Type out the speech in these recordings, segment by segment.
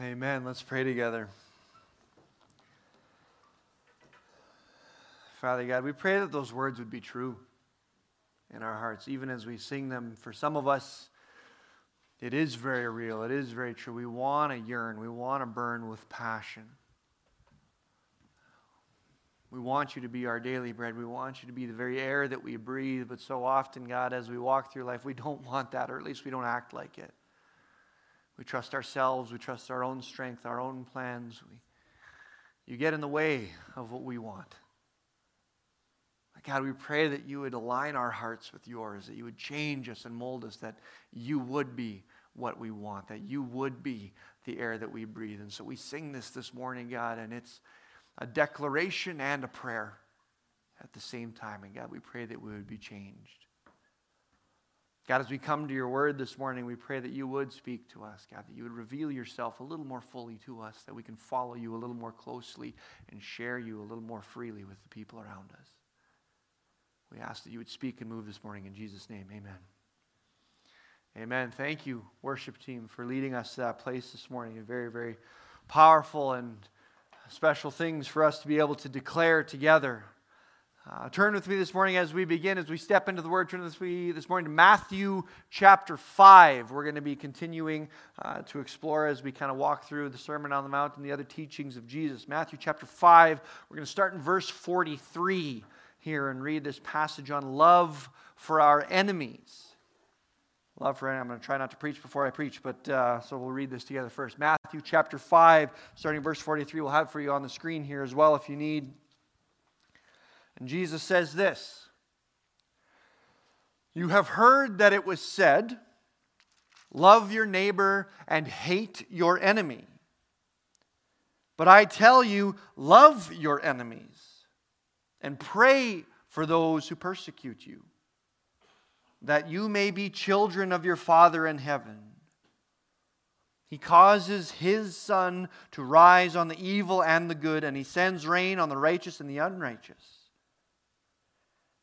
Amen. Let's pray together. Father God, we pray that those words would be true in our hearts, even as we sing them. For some of us, it is very real, it is very true. We want to yearn, we want to burn with passion. We want you to be our daily bread. We want you to be the very air that we breathe. But so often, God, as we walk through life, we don't want that, or at least we don't act like it. We trust ourselves. We trust our own strength, our own plans. We, you get in the way of what we want. God, we pray that you would align our hearts with yours, that you would change us and mold us, that you would be what we want, that you would be the air that we breathe. And so we sing this this morning, God, and it's a declaration and a prayer at the same time. And God, we pray that we would be changed. God, as we come to your word this morning, we pray that you would speak to us, God, that you would reveal yourself a little more fully to us, that we can follow you a little more closely and share you a little more freely with the people around us. We ask that you would speak and move this morning in Jesus' name. Amen. Amen. Thank you, worship team, for leading us to that place this morning. Very, very powerful and special things for us to be able to declare together. Uh, turn with me this morning as we begin, as we step into the Word. Turn with me this morning to Matthew chapter 5. We're going to be continuing uh, to explore as we kind of walk through the Sermon on the Mount and the other teachings of Jesus. Matthew chapter 5, we're going to start in verse 43 here and read this passage on love for our enemies. Love for enemies. I'm going to try not to preach before I preach, but uh, so we'll read this together first. Matthew chapter 5, starting verse 43. We'll have for you on the screen here as well if you need. And Jesus says this You have heard that it was said, Love your neighbor and hate your enemy. But I tell you, love your enemies and pray for those who persecute you, that you may be children of your Father in heaven. He causes his sun to rise on the evil and the good, and he sends rain on the righteous and the unrighteous.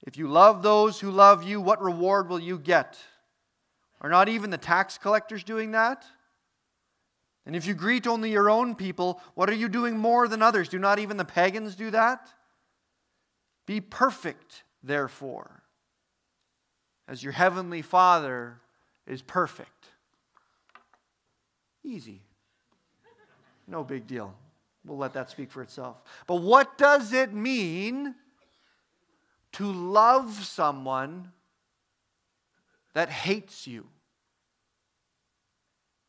If you love those who love you, what reward will you get? Are not even the tax collectors doing that? And if you greet only your own people, what are you doing more than others? Do not even the pagans do that? Be perfect, therefore, as your heavenly Father is perfect. Easy. No big deal. We'll let that speak for itself. But what does it mean to love someone that hates you?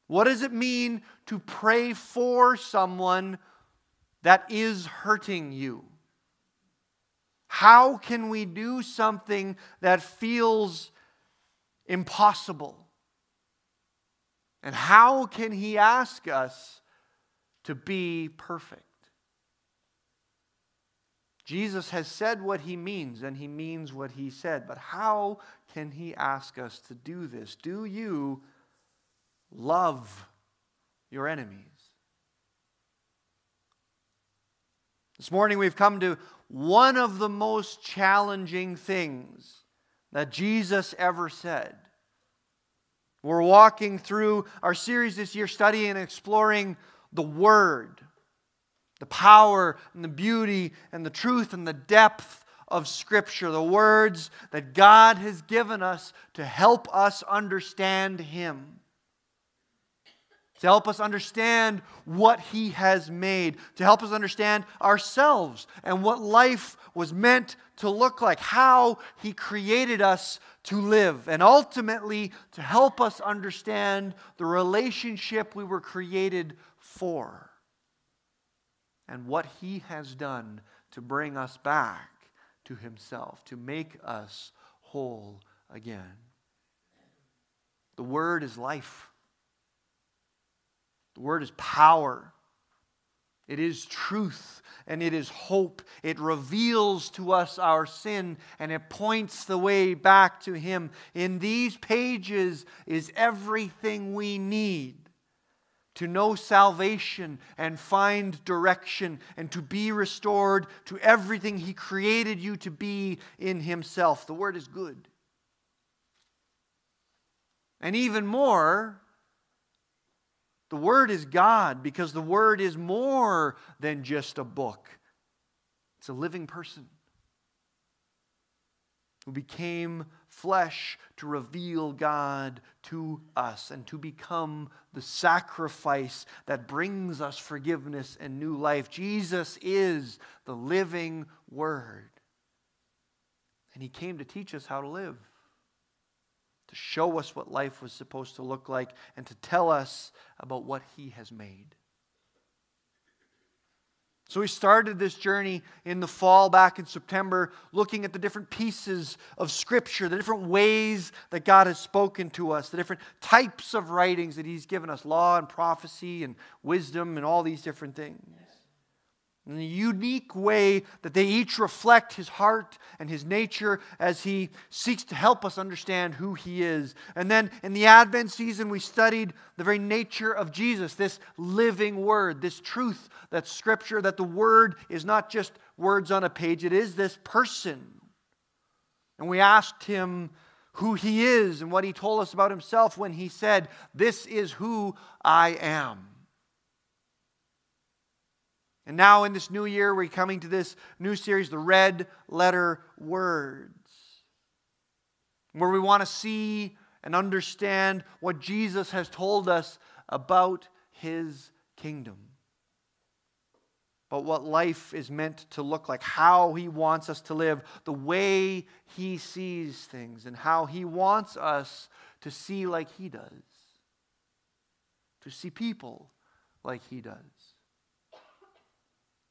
What does it mean to pray for someone that is hurting you? How can we do something that feels impossible? And how can He ask us to be perfect? Jesus has said what He means, and He means what He said. But how can He ask us to do this? Do you love your enemies? This morning we've come to one of the most challenging things that Jesus ever said. We're walking through our series this year, studying and exploring the Word, the power and the beauty and the truth and the depth of Scripture, the words that God has given us to help us understand Him. To help us understand what He has made, to help us understand ourselves and what life was meant to look like, how He created us to live, and ultimately to help us understand the relationship we were created for and what He has done to bring us back to Himself, to make us whole again. The Word is life. The word is power. It is truth and it is hope. It reveals to us our sin and it points the way back to Him. In these pages is everything we need to know salvation and find direction and to be restored to everything He created you to be in Himself. The Word is good. And even more, the Word is God because the Word is more than just a book, it's a living person who became flesh to reveal God to us and to become the sacrifice that brings us forgiveness and new life. Jesus is the living Word. And He came to teach us how to live, to show us what life was supposed to look like, and to tell us about what He has made. So we started this journey in the fall back in September, looking at the different pieces of Scripture, the different ways that God has spoken to us, the different types of writings that He's given us law and prophecy and wisdom and all these different things in the unique way that they each reflect his heart and his nature as he seeks to help us understand who he is. And then in the Advent season, we studied the very nature of Jesus, this living word, this truth that Scripture, that the word is not just words on a page, it is this person. And we asked him who he is and what he told us about himself when he said, This is who I am. And now in this new year, we're coming to this new series, the Red Letter Words, where we want to see and understand what Jesus has told us about his kingdom. But what life is meant to look like, how he wants us to live, the way he sees things, and how he wants us to see like he does, to see people like he does.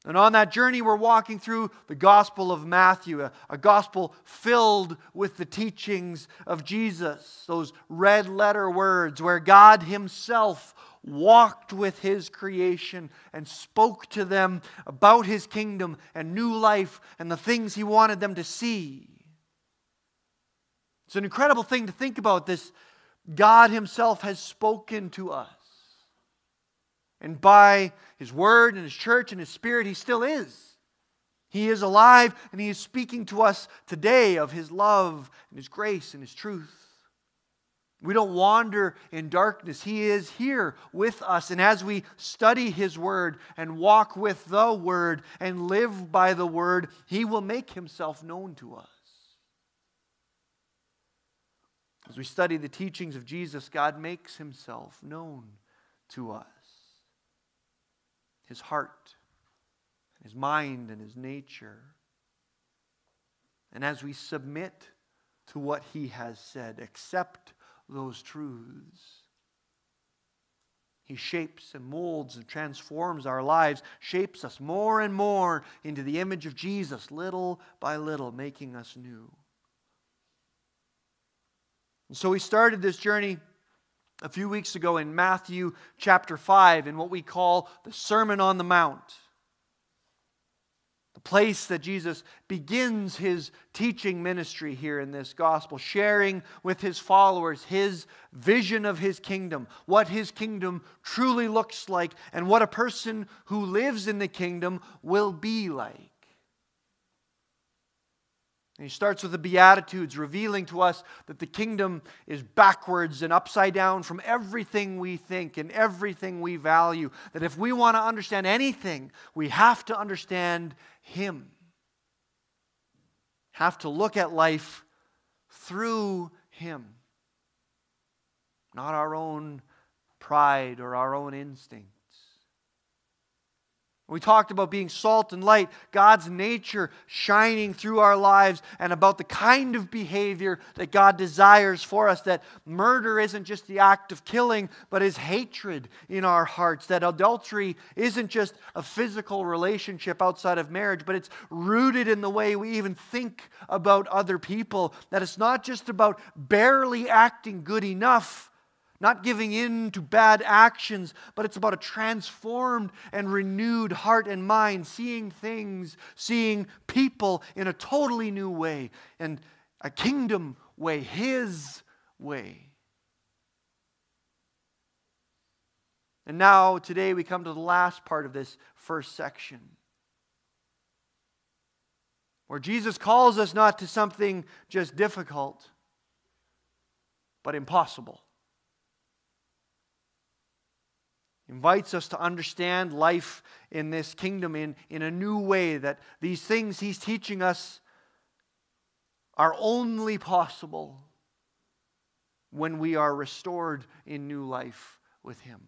And on that journey, we're walking through the Gospel of Matthew, a, a, gospel filled with the teachings of Jesus, those red letter words where God Himself walked with His creation and spoke to them about His kingdom and new life and the things He wanted them to see. It's an incredible thing to think about this. God Himself has spoken to us. And by His Word and His church and His Spirit, He still is. He is alive and He is speaking to us today of His love and His grace and His truth. We don't wander in darkness. He is here with us. And as we study His Word and walk with the Word and live by the Word, He will make Himself known to us. As we study the teachings of Jesus, God makes Himself known to us his heart, his mind, and his nature. And as we submit to what he has said, accept those truths. He shapes and molds and transforms our lives, shapes us more and more into the image of Jesus, little by little, making us new. And so we started this journey a few weeks ago in Matthew chapter 5 in what we call the Sermon on the Mount. The place that Jesus begins his teaching ministry here in this gospel, sharing with his followers his vision of his kingdom, what his kingdom truly looks like, and what a person who lives in the kingdom will be like. And he starts with the Beatitudes, revealing to us that the kingdom is backwards and upside down from everything we think and everything we value. That if we want to understand anything, we have to understand Him. Have to look at life through Him, not our own pride or our own instinct. We talked about being salt and light, God's nature shining through our lives, and about the kind of behavior that God desires for us. That murder isn't just the act of killing, but is hatred in our hearts. That adultery isn't just a physical relationship outside of marriage, but it's rooted in the way we even think about other people. That it's not just about barely acting good enough not giving in to bad actions, but it's about a transformed and renewed heart and mind, seeing things, seeing people in a totally new way and a kingdom way, His way. And now, today, we come to the last part of this first section. Where Jesus calls us not to something just difficult, but impossible. Invites us to understand life in this kingdom in, in a new way, that these things he's teaching us are only possible when we are restored in new life with him.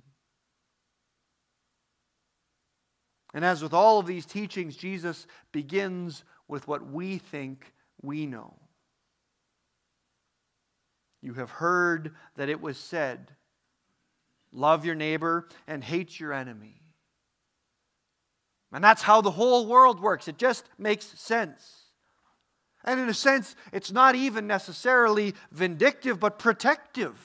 And as with all of these teachings, Jesus begins with what we think we know. You have heard that it was said, Love your neighbor and hate your enemy. And that's how the whole world works. It just makes sense. And in a sense, it's not even necessarily vindictive, but protective.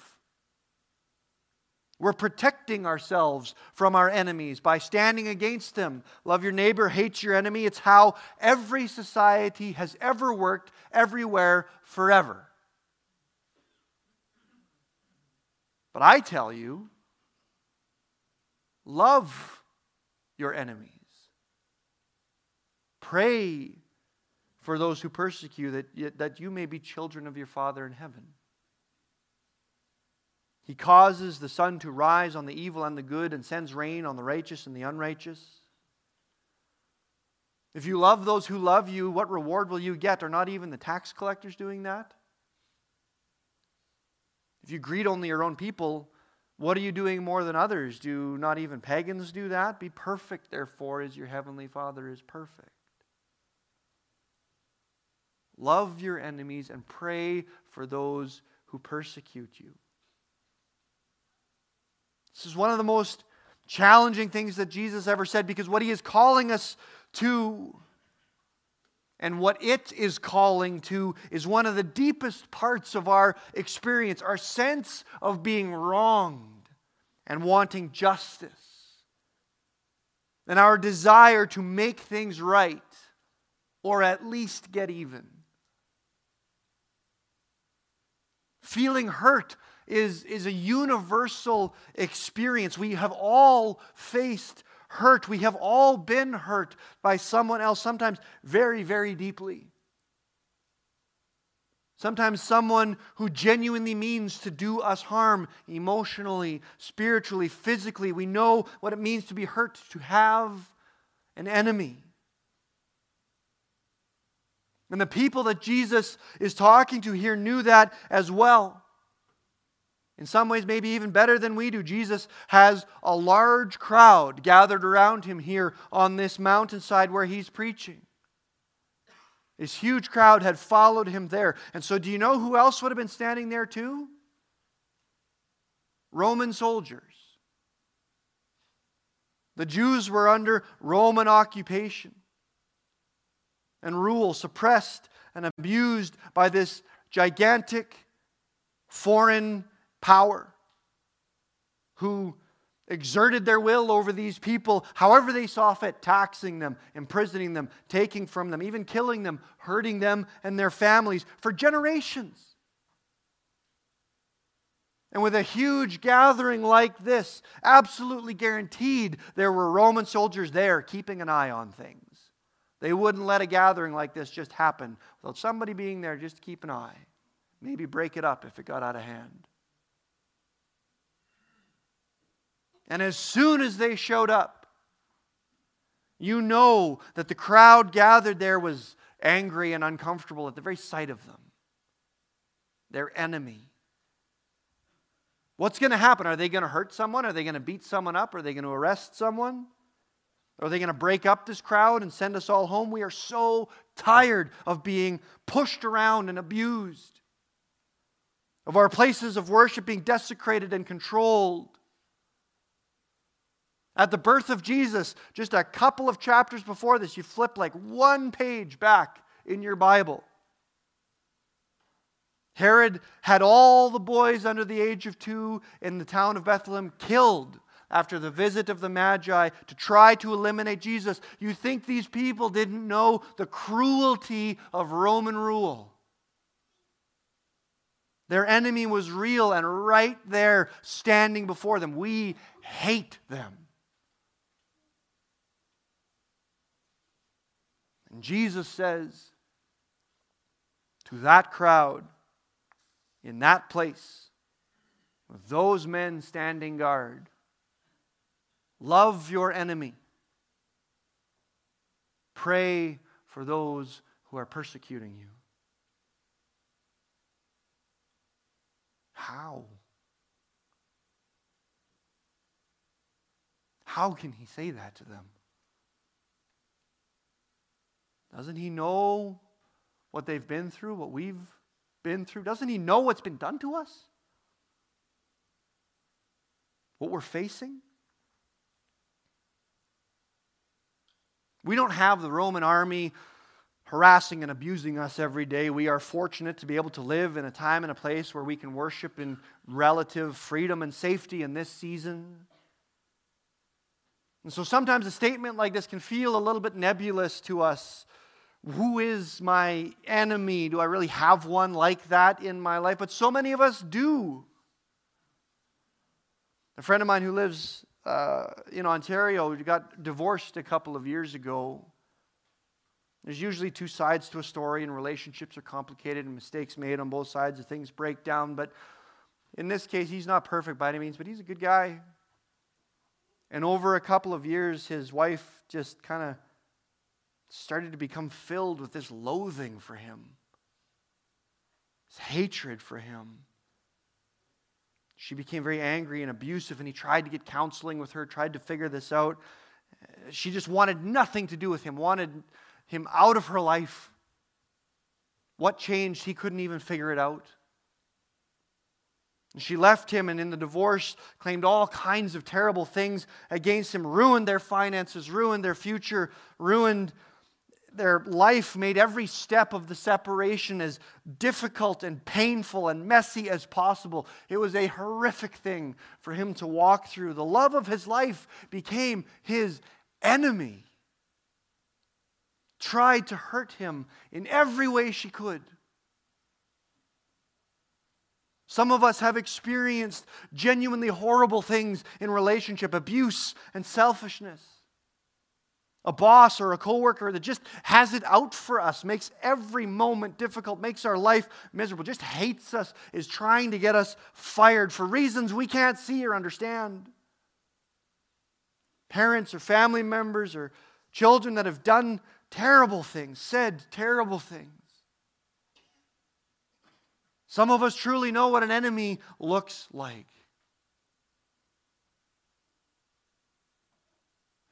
We're protecting ourselves from our enemies by standing against them. Love your neighbor, hate your enemy. It's how every society has ever worked, everywhere, forever. But I tell you, love your enemies. Pray for those who persecute you, that, that you may be children of your Father in heaven. He causes the sun to rise on the evil and the good and sends rain on the righteous and the unrighteous. If you love those who love you, what reward will you get? Are not even the tax collectors doing that? If you greet only your own people, what are you doing more than others? Do not even pagans do that? Be perfect, therefore, as your heavenly Father is perfect. Love your enemies and pray for those who persecute you. This is one of the most challenging things that Jesus ever said because what he is calling us to and what it is calling to is one of the deepest parts of our experience our sense of being wronged and wanting justice, and our desire to make things right or at least get even. Feeling hurt is, is a universal experience. We have all faced hurt. We have all been hurt by someone else, sometimes very, very deeply. Sometimes someone who genuinely means to do us harm emotionally, spiritually, physically. We know what it means to be hurt, to have an enemy. And the people that Jesus is talking to here knew that as well. In some ways, maybe even better than we do. Jesus has a large crowd gathered around him here on this mountainside where he's preaching. This huge crowd had followed him there. And so, do you know who else would have been standing there too? Roman soldiers. The Jews were under Roman occupation and rule, suppressed and abused by this gigantic foreign power, who exerted their will over these people however they saw fit, taxing them, imprisoning them, taking from them, even killing them, hurting them and their families for generations. And with a huge gathering like this, absolutely guaranteed there were Roman soldiers there keeping an eye on things. They wouldn't let a gathering like this just happen without somebody being there just to keep an eye. Maybe break it up if it got out of hand. And as soon as they showed up, you know that the crowd gathered there was angry and uncomfortable at the very sight of them, their enemy. What's going to happen? Are they going to hurt someone? Are they going to beat someone up? Are they going to arrest someone? Are they going to break up this crowd and send us all home? We are so tired of being pushed around and abused, of our places of worship being desecrated and controlled. At the birth of Jesus, just a couple of chapters before this, you flip like one page back in your Bible. Herod had all the boys under the age of two in the town of Bethlehem killed after the visit of the Magi to try to eliminate Jesus. You think these people didn't know the cruelty of Roman rule? Their enemy was real and right there standing before them. We hate them. And Jesus says to that crowd in that place, with those men standing guard, Love your enemy. Pray for those who are persecuting you. How? How can he say that to them? Doesn't he know what they've been through, what we've been through? Doesn't he know what's been done to us? What we're facing? We don't have the Roman army harassing and abusing us every day. We are fortunate to be able to live in a time and a place where we can worship in relative freedom and safety in this season. And so sometimes a statement like this can feel a little bit nebulous to us. Who is my enemy? Do I really have one like that in my life? But so many of us do. A friend of mine who lives uh, in Ontario got divorced a couple of years ago. There's usually two sides to a story, and relationships are complicated and mistakes made on both sides, and things break down. But in this case, he's not perfect by any means, but he's a good guy. And over a couple of years, his wife just kind of started to become filled with this loathing for him, this hatred for him. She became very angry and abusive, and he tried to get counseling with her, tried to figure this out. She just wanted nothing to do with him, wanted him out of her life. What changed? He couldn't even figure it out. She left him and in the divorce claimed all kinds of terrible things against him, ruined their finances, ruined their future, ruined their life, made every step of the separation as difficult and painful and messy as possible. It was a horrific thing for him to walk through. The love of his life became his enemy, tried to hurt him in every way she could. Some of us have experienced genuinely horrible things in relationship abuse and selfishness. A boss or a coworker that just has it out for us, makes every moment difficult, makes our life miserable, just hates us, is trying to get us fired for reasons we can't see or understand. Parents or family members or children that have done terrible things, said terrible things. Some of us truly know what an enemy looks like.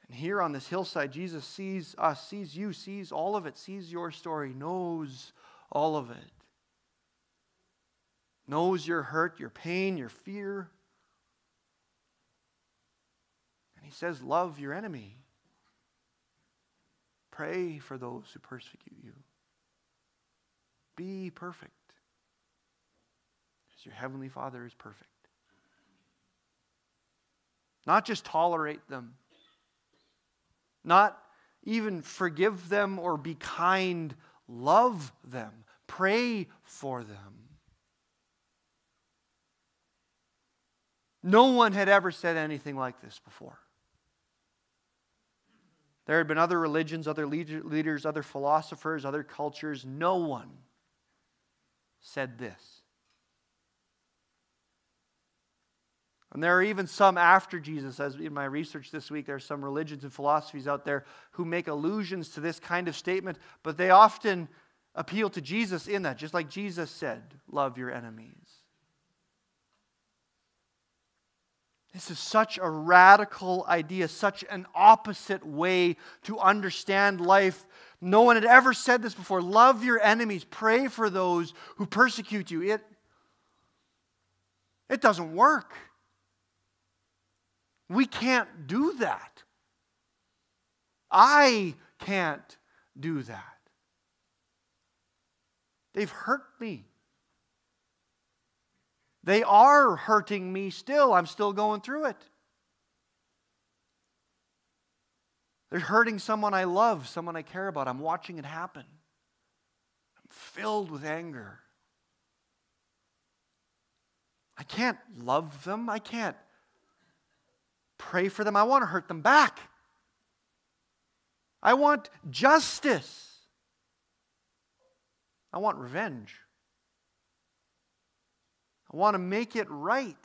And here on this hillside, Jesus sees us, sees you, sees all of it, sees your story, knows all of it. Knows your hurt, your pain, your fear. And he says, Love your enemy. Pray for those who persecute you. Be perfect as your Heavenly Father is perfect. Not just tolerate them, not even forgive them or be kind, love them, pray for them. No one had ever said anything like this before. There had been other religions, other leaders, other philosophers, other cultures. No one said this. And there are even some after Jesus, as in my research this week, there are some religions and philosophies out there who make allusions to this kind of statement, but they often appeal to Jesus in that, just like Jesus said, Love your enemies. This is such a radical idea, such an opposite way to understand life. No one had ever said this before. Love your enemies, pray for those who persecute you. It, it doesn't work. We can't do that. I can't do that. They've hurt me. They are hurting me still. I'm still going through it. They're hurting someone I love, someone I care about. I'm watching it happen. I'm filled with anger. I can't love them. I can't pray for them. I want to hurt them back. I want justice. I want revenge. I want to make it right.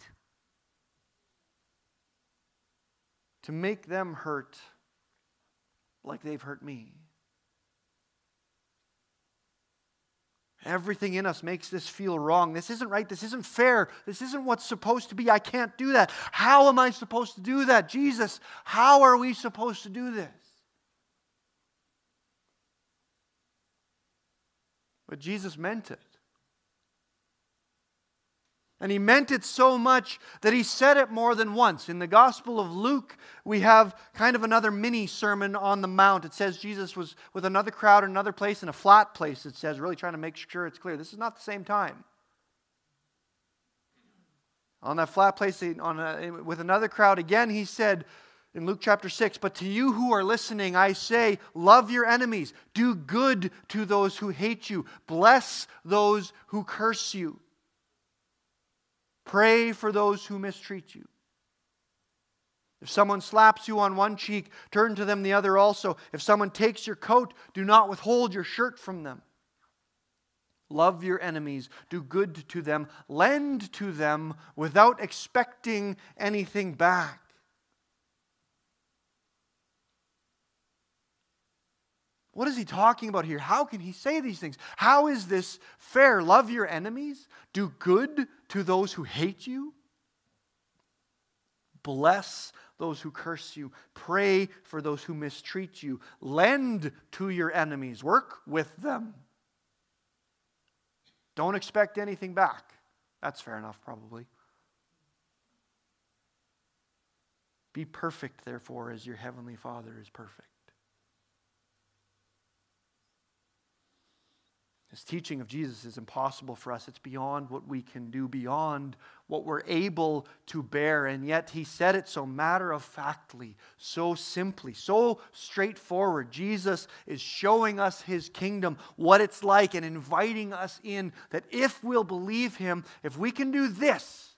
to make them hurt like they've hurt me. Everything in us makes this feel wrong. This isn't right. This isn't fair. This isn't what's supposed to be. I can't do that. How am I supposed to do that? Jesus, how are we supposed to do this? But Jesus meant it. And he meant it so much that he said it more than once. In the Gospel of Luke, we have kind of another mini sermon on the Mount. It says Jesus was with another crowd in another place, in a flat place, it says, really trying to make sure it's clear. This is not the same time. On that flat place, on a, with another crowd, again, he said, in Luke chapter 6, but to you who are listening, I say, love your enemies, do good to those who hate you, bless those who curse you. Pray for those who mistreat you. If someone slaps you on one cheek, turn to them the other also. If someone takes your coat, do not withhold your shirt from them. Love your enemies, do good to them, lend to them without expecting anything back. What is he talking about here? How can he say these things? How is this fair? Love your enemies, do good to those who hate you, bless those who curse you, pray for those who mistreat you, lend to your enemies, work with them. Don't expect anything back. That's fair enough, probably. Be perfect, therefore, as your heavenly Father is perfect. This teaching of Jesus is impossible for us. It's beyond what we can do, beyond what we're able to bear. And yet, he said it so matter of factly, so simply, so straightforward. Jesus is showing us his kingdom, what it's like, and inviting us in that if we'll believe him, if we can do this,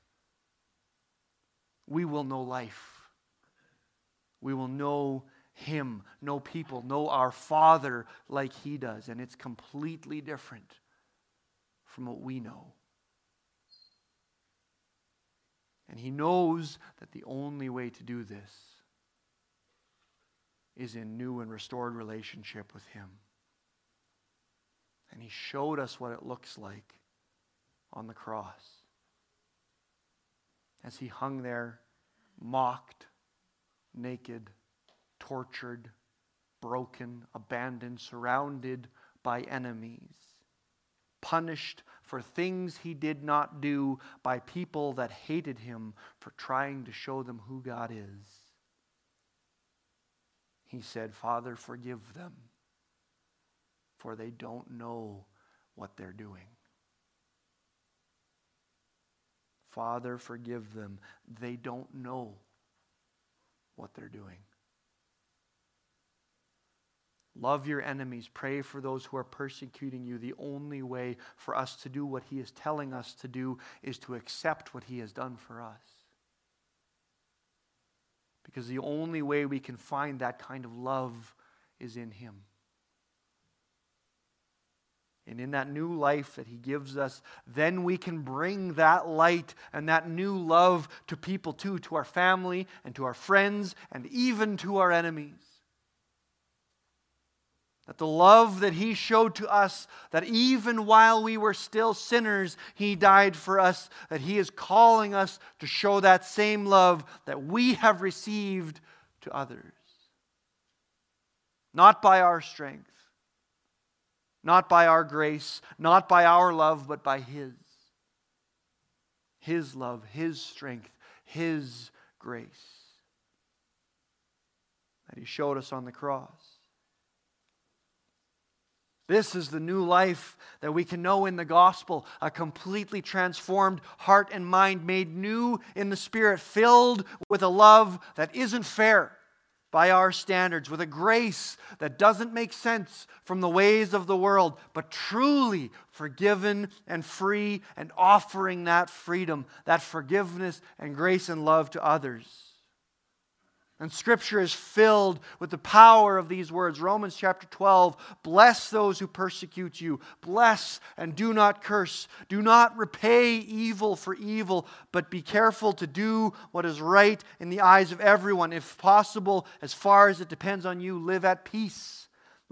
we will know life. We will know him, know people, know our Father like He does. And it's completely different from what we know. And He knows that the only way to do this is in new and restored relationship with Him. And He showed us what it looks like on the cross. As He hung there, mocked, naked tortured, broken, abandoned, surrounded by enemies, punished for things he did not do by people that hated him for trying to show them who God is. He said, Father, forgive them, for they don't know what they're doing. Father, forgive them. They don't know what they're doing. Love your enemies. Pray for those who are persecuting you. The only way for us to do what He is telling us to do is to accept what He has done for us. Because the only way we can find that kind of love is in Him. And in that new life that He gives us, then we can bring that light and that new love to people too, to our family and to our friends and even to our enemies. That the love that He showed to us, that even while we were still sinners, He died for us, that He is calling us to show that same love that we have received to others. Not by our strength, not by our grace, not by our love, but by His. His love, His strength, His grace that He showed us on the cross. This is the new life that we can know in the gospel a completely transformed heart and mind, made new in the Spirit, filled with a love that isn't fair by our standards, with a grace that doesn't make sense from the ways of the world, but truly forgiven and free, and offering that freedom, that forgiveness and grace and love to others. And scripture is filled with the power of these words. Romans chapter 12 Bless those who persecute you, bless and do not curse. Do not repay evil for evil, but be careful to do what is right in the eyes of everyone. If possible, as far as it depends on you, live at peace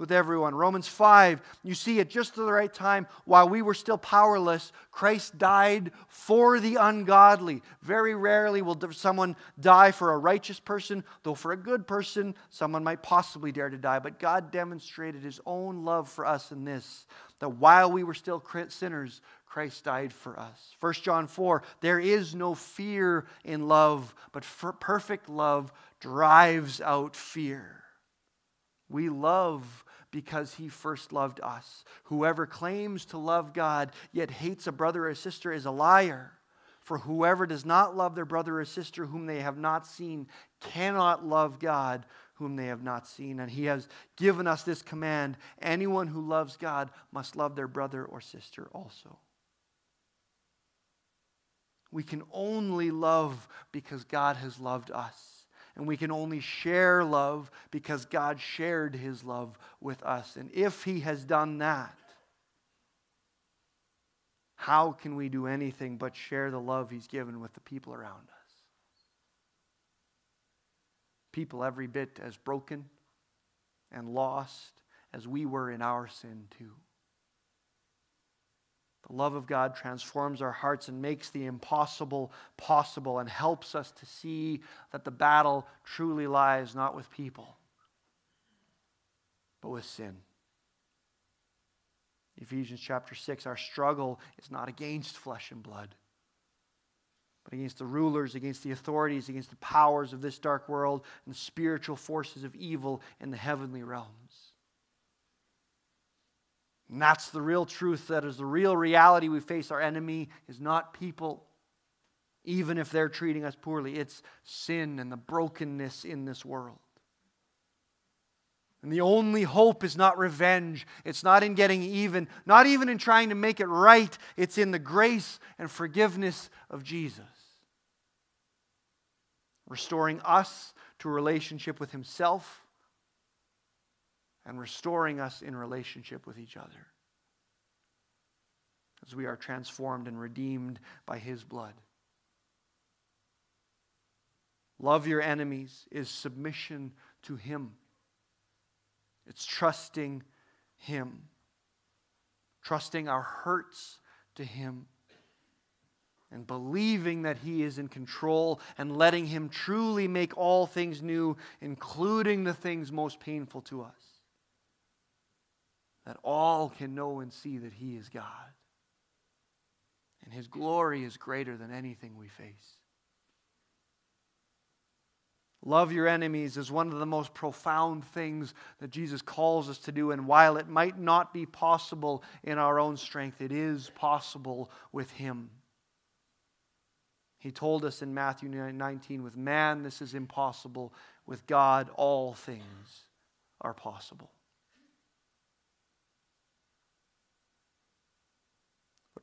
with everyone. Romans 5, you see at just the right time, while we were still powerless, Christ died for the ungodly. Very rarely will someone die for a righteous person, though for a good person, someone might possibly dare to die. But God demonstrated his own love for us in this that while we were still sinners, Christ died for us. 1 John 4, there is no fear in love, but perfect love drives out fear. We love because he first loved us. Whoever claims to love God yet hates a brother or sister is a liar. For whoever does not love their brother or sister whom they have not seen cannot love God whom they have not seen. And he has given us this command anyone who loves God must love their brother or sister also. We can only love because God has loved us. And we can only share love because God shared his love with us. And if he has done that, how can we do anything but share the love he's given with the people around us? People every bit as broken and lost as we were in our sin, too. The love of God transforms our hearts and makes the impossible possible and helps us to see that the battle truly lies not with people, but with sin. Ephesians chapter 6 our struggle is not against flesh and blood, but against the rulers, against the authorities, against the powers of this dark world, and the spiritual forces of evil in the heavenly realms. And that's the real truth. That is the real reality we face. Our enemy is not people, even if they're treating us poorly. It's sin and the brokenness in this world. And the only hope is not revenge. It's not in getting even, not even in trying to make it right. It's in the grace and forgiveness of Jesus. Restoring us to a relationship with Himself and restoring us in relationship with each other as we are transformed and redeemed by His blood. Love your enemies is submission to Him, it's trusting Him, trusting our hurts to Him. And believing that He is in control and letting Him truly make all things new, including the things most painful to us that all can know and see that He is God. And His glory is greater than anything we face. Love your enemies is one of the most profound things that Jesus calls us to do. And while it might not be possible in our own strength, it is possible with Him. He told us in Matthew 19, with man this is impossible, with God all things are possible.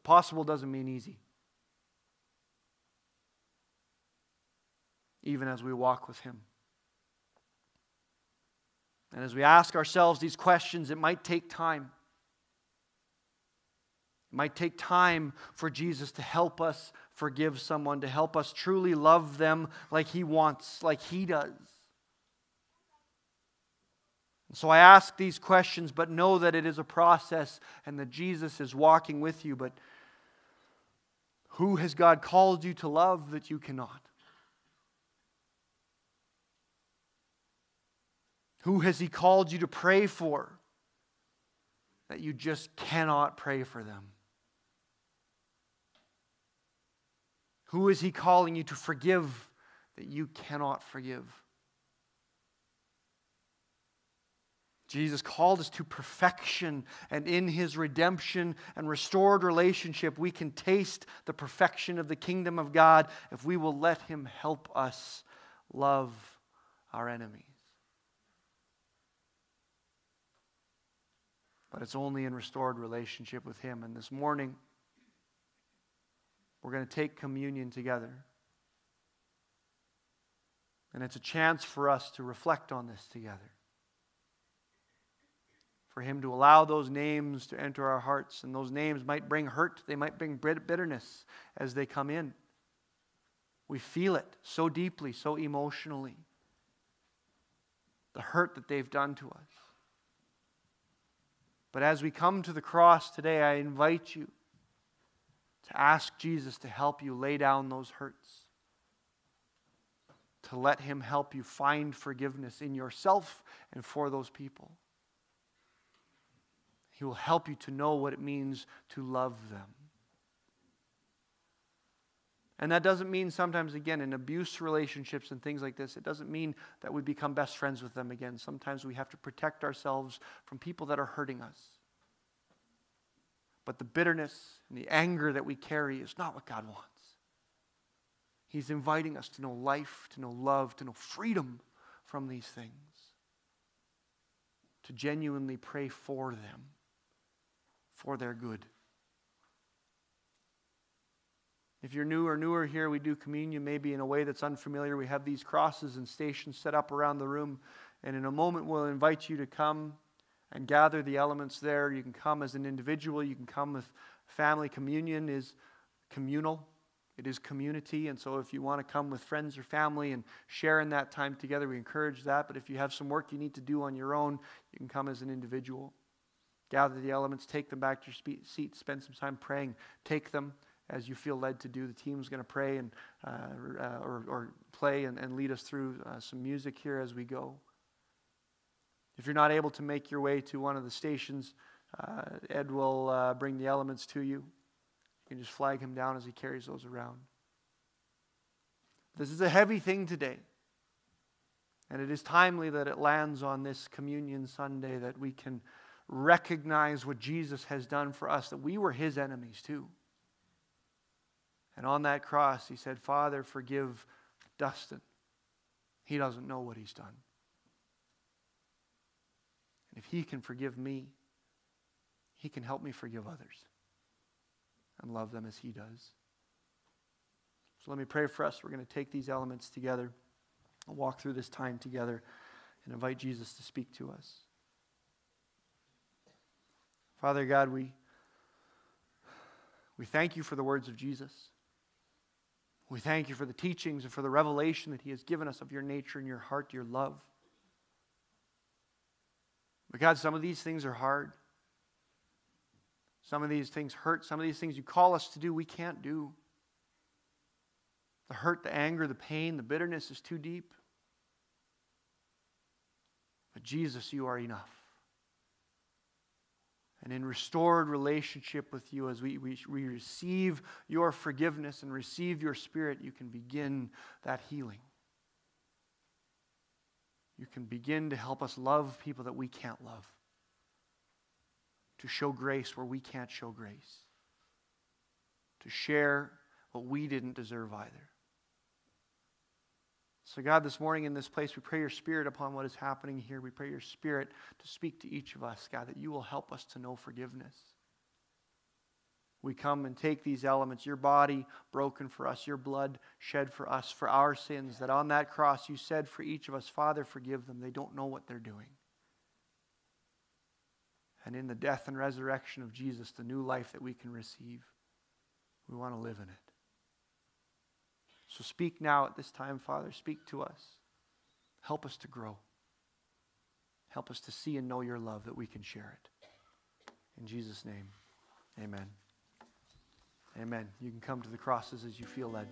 But possible doesn't mean easy. Even as we walk with Him. And as we ask ourselves these questions, it might take time. It might take time for Jesus to help us forgive someone, to help us truly love them like He wants, like He does. So I ask these questions, but know that it is a process and that Jesus is walking with you. But who has God called you to love that you cannot? Who has He called you to pray for that you just cannot pray for them? Who is He calling you to forgive that you cannot forgive? Jesus called us to perfection, and in his redemption and restored relationship, we can taste the perfection of the kingdom of God if we will let him help us love our enemies. But it's only in restored relationship with him. And this morning, we're going to take communion together. And it's a chance for us to reflect on this together. For Him to allow those names to enter our hearts. And those names might bring hurt, they might bring bitterness as they come in. We feel it so deeply, so emotionally. The hurt that they've done to us. But as we come to the cross today, I invite you to ask Jesus to help you lay down those hurts, to let Him help you find forgiveness in yourself and for those people. He will help you to know what it means to love them. And that doesn't mean sometimes, again, in abuse relationships and things like this, it doesn't mean that we become best friends with them again. Sometimes we have to protect ourselves from people that are hurting us. But the bitterness and the anger that we carry is not what God wants. He's inviting us to know life, to know love, to know freedom from these things, to genuinely pray for them, for their good. If you're new or newer here, we do communion maybe in a way that's unfamiliar. We have these crosses and stations set up around the room. And in a moment, we'll invite you to come and gather the elements there. You can come as an individual, you can come with family. Communion is communal, it is community. And so if you want to come with friends or family and share in that time together, we encourage that. But if you have some work you need to do on your own, you can come as an individual. Gather the elements, take them back to your seat, spend some time praying, take them as you feel led to do. The team's going to pray and uh, uh, or, or, play and, and, lead us through uh, some music here as we go. If you're not able to make your way to one of the stations, uh, Ed will uh, bring the elements to you. You can just flag him down as he carries those around. This is a heavy thing today. And it is timely that it lands on this Communion Sunday that we can recognize what Jesus has done for us, that we were his enemies too. And on that cross, he said, Father, forgive Dustin. He doesn't know what he's done. And if he can forgive me, he can help me forgive others and love them as he does. So let me pray for us. We're going to take these elements together walk through this time together and invite Jesus to speak to us. Father God, we, we thank you for the words of Jesus. We thank you for the teachings and for the revelation that He has given us of your nature and your heart, your love. But God, some of these things are hard. Some of these things hurt. Some of these things you call us to do, we can't do. The hurt, the anger, the pain, the bitterness is too deep. But Jesus, you are enough and in restored relationship with you as we, we, we receive your forgiveness and receive your spirit, you can begin that healing. You can begin to help us love people that we can't love, to show grace where we can't show grace, to share what we didn't deserve either. So, God, this morning in this place, we pray your spirit upon what is happening here. We pray your spirit to speak to each of us, God, that you will help us to know forgiveness. We come and take these elements, your body broken for us, your blood shed for us, for our sins, that on that cross you said for each of us, Father, forgive them. They don't know what they're doing. And in the death and resurrection of Jesus, the new life that we can receive, we want to live in it. So speak now at this time, Father. Speak to us. Help us to grow. Help us to see and know your love that we can share it. In Jesus' name, amen. Amen. You can come to the crosses as you feel led.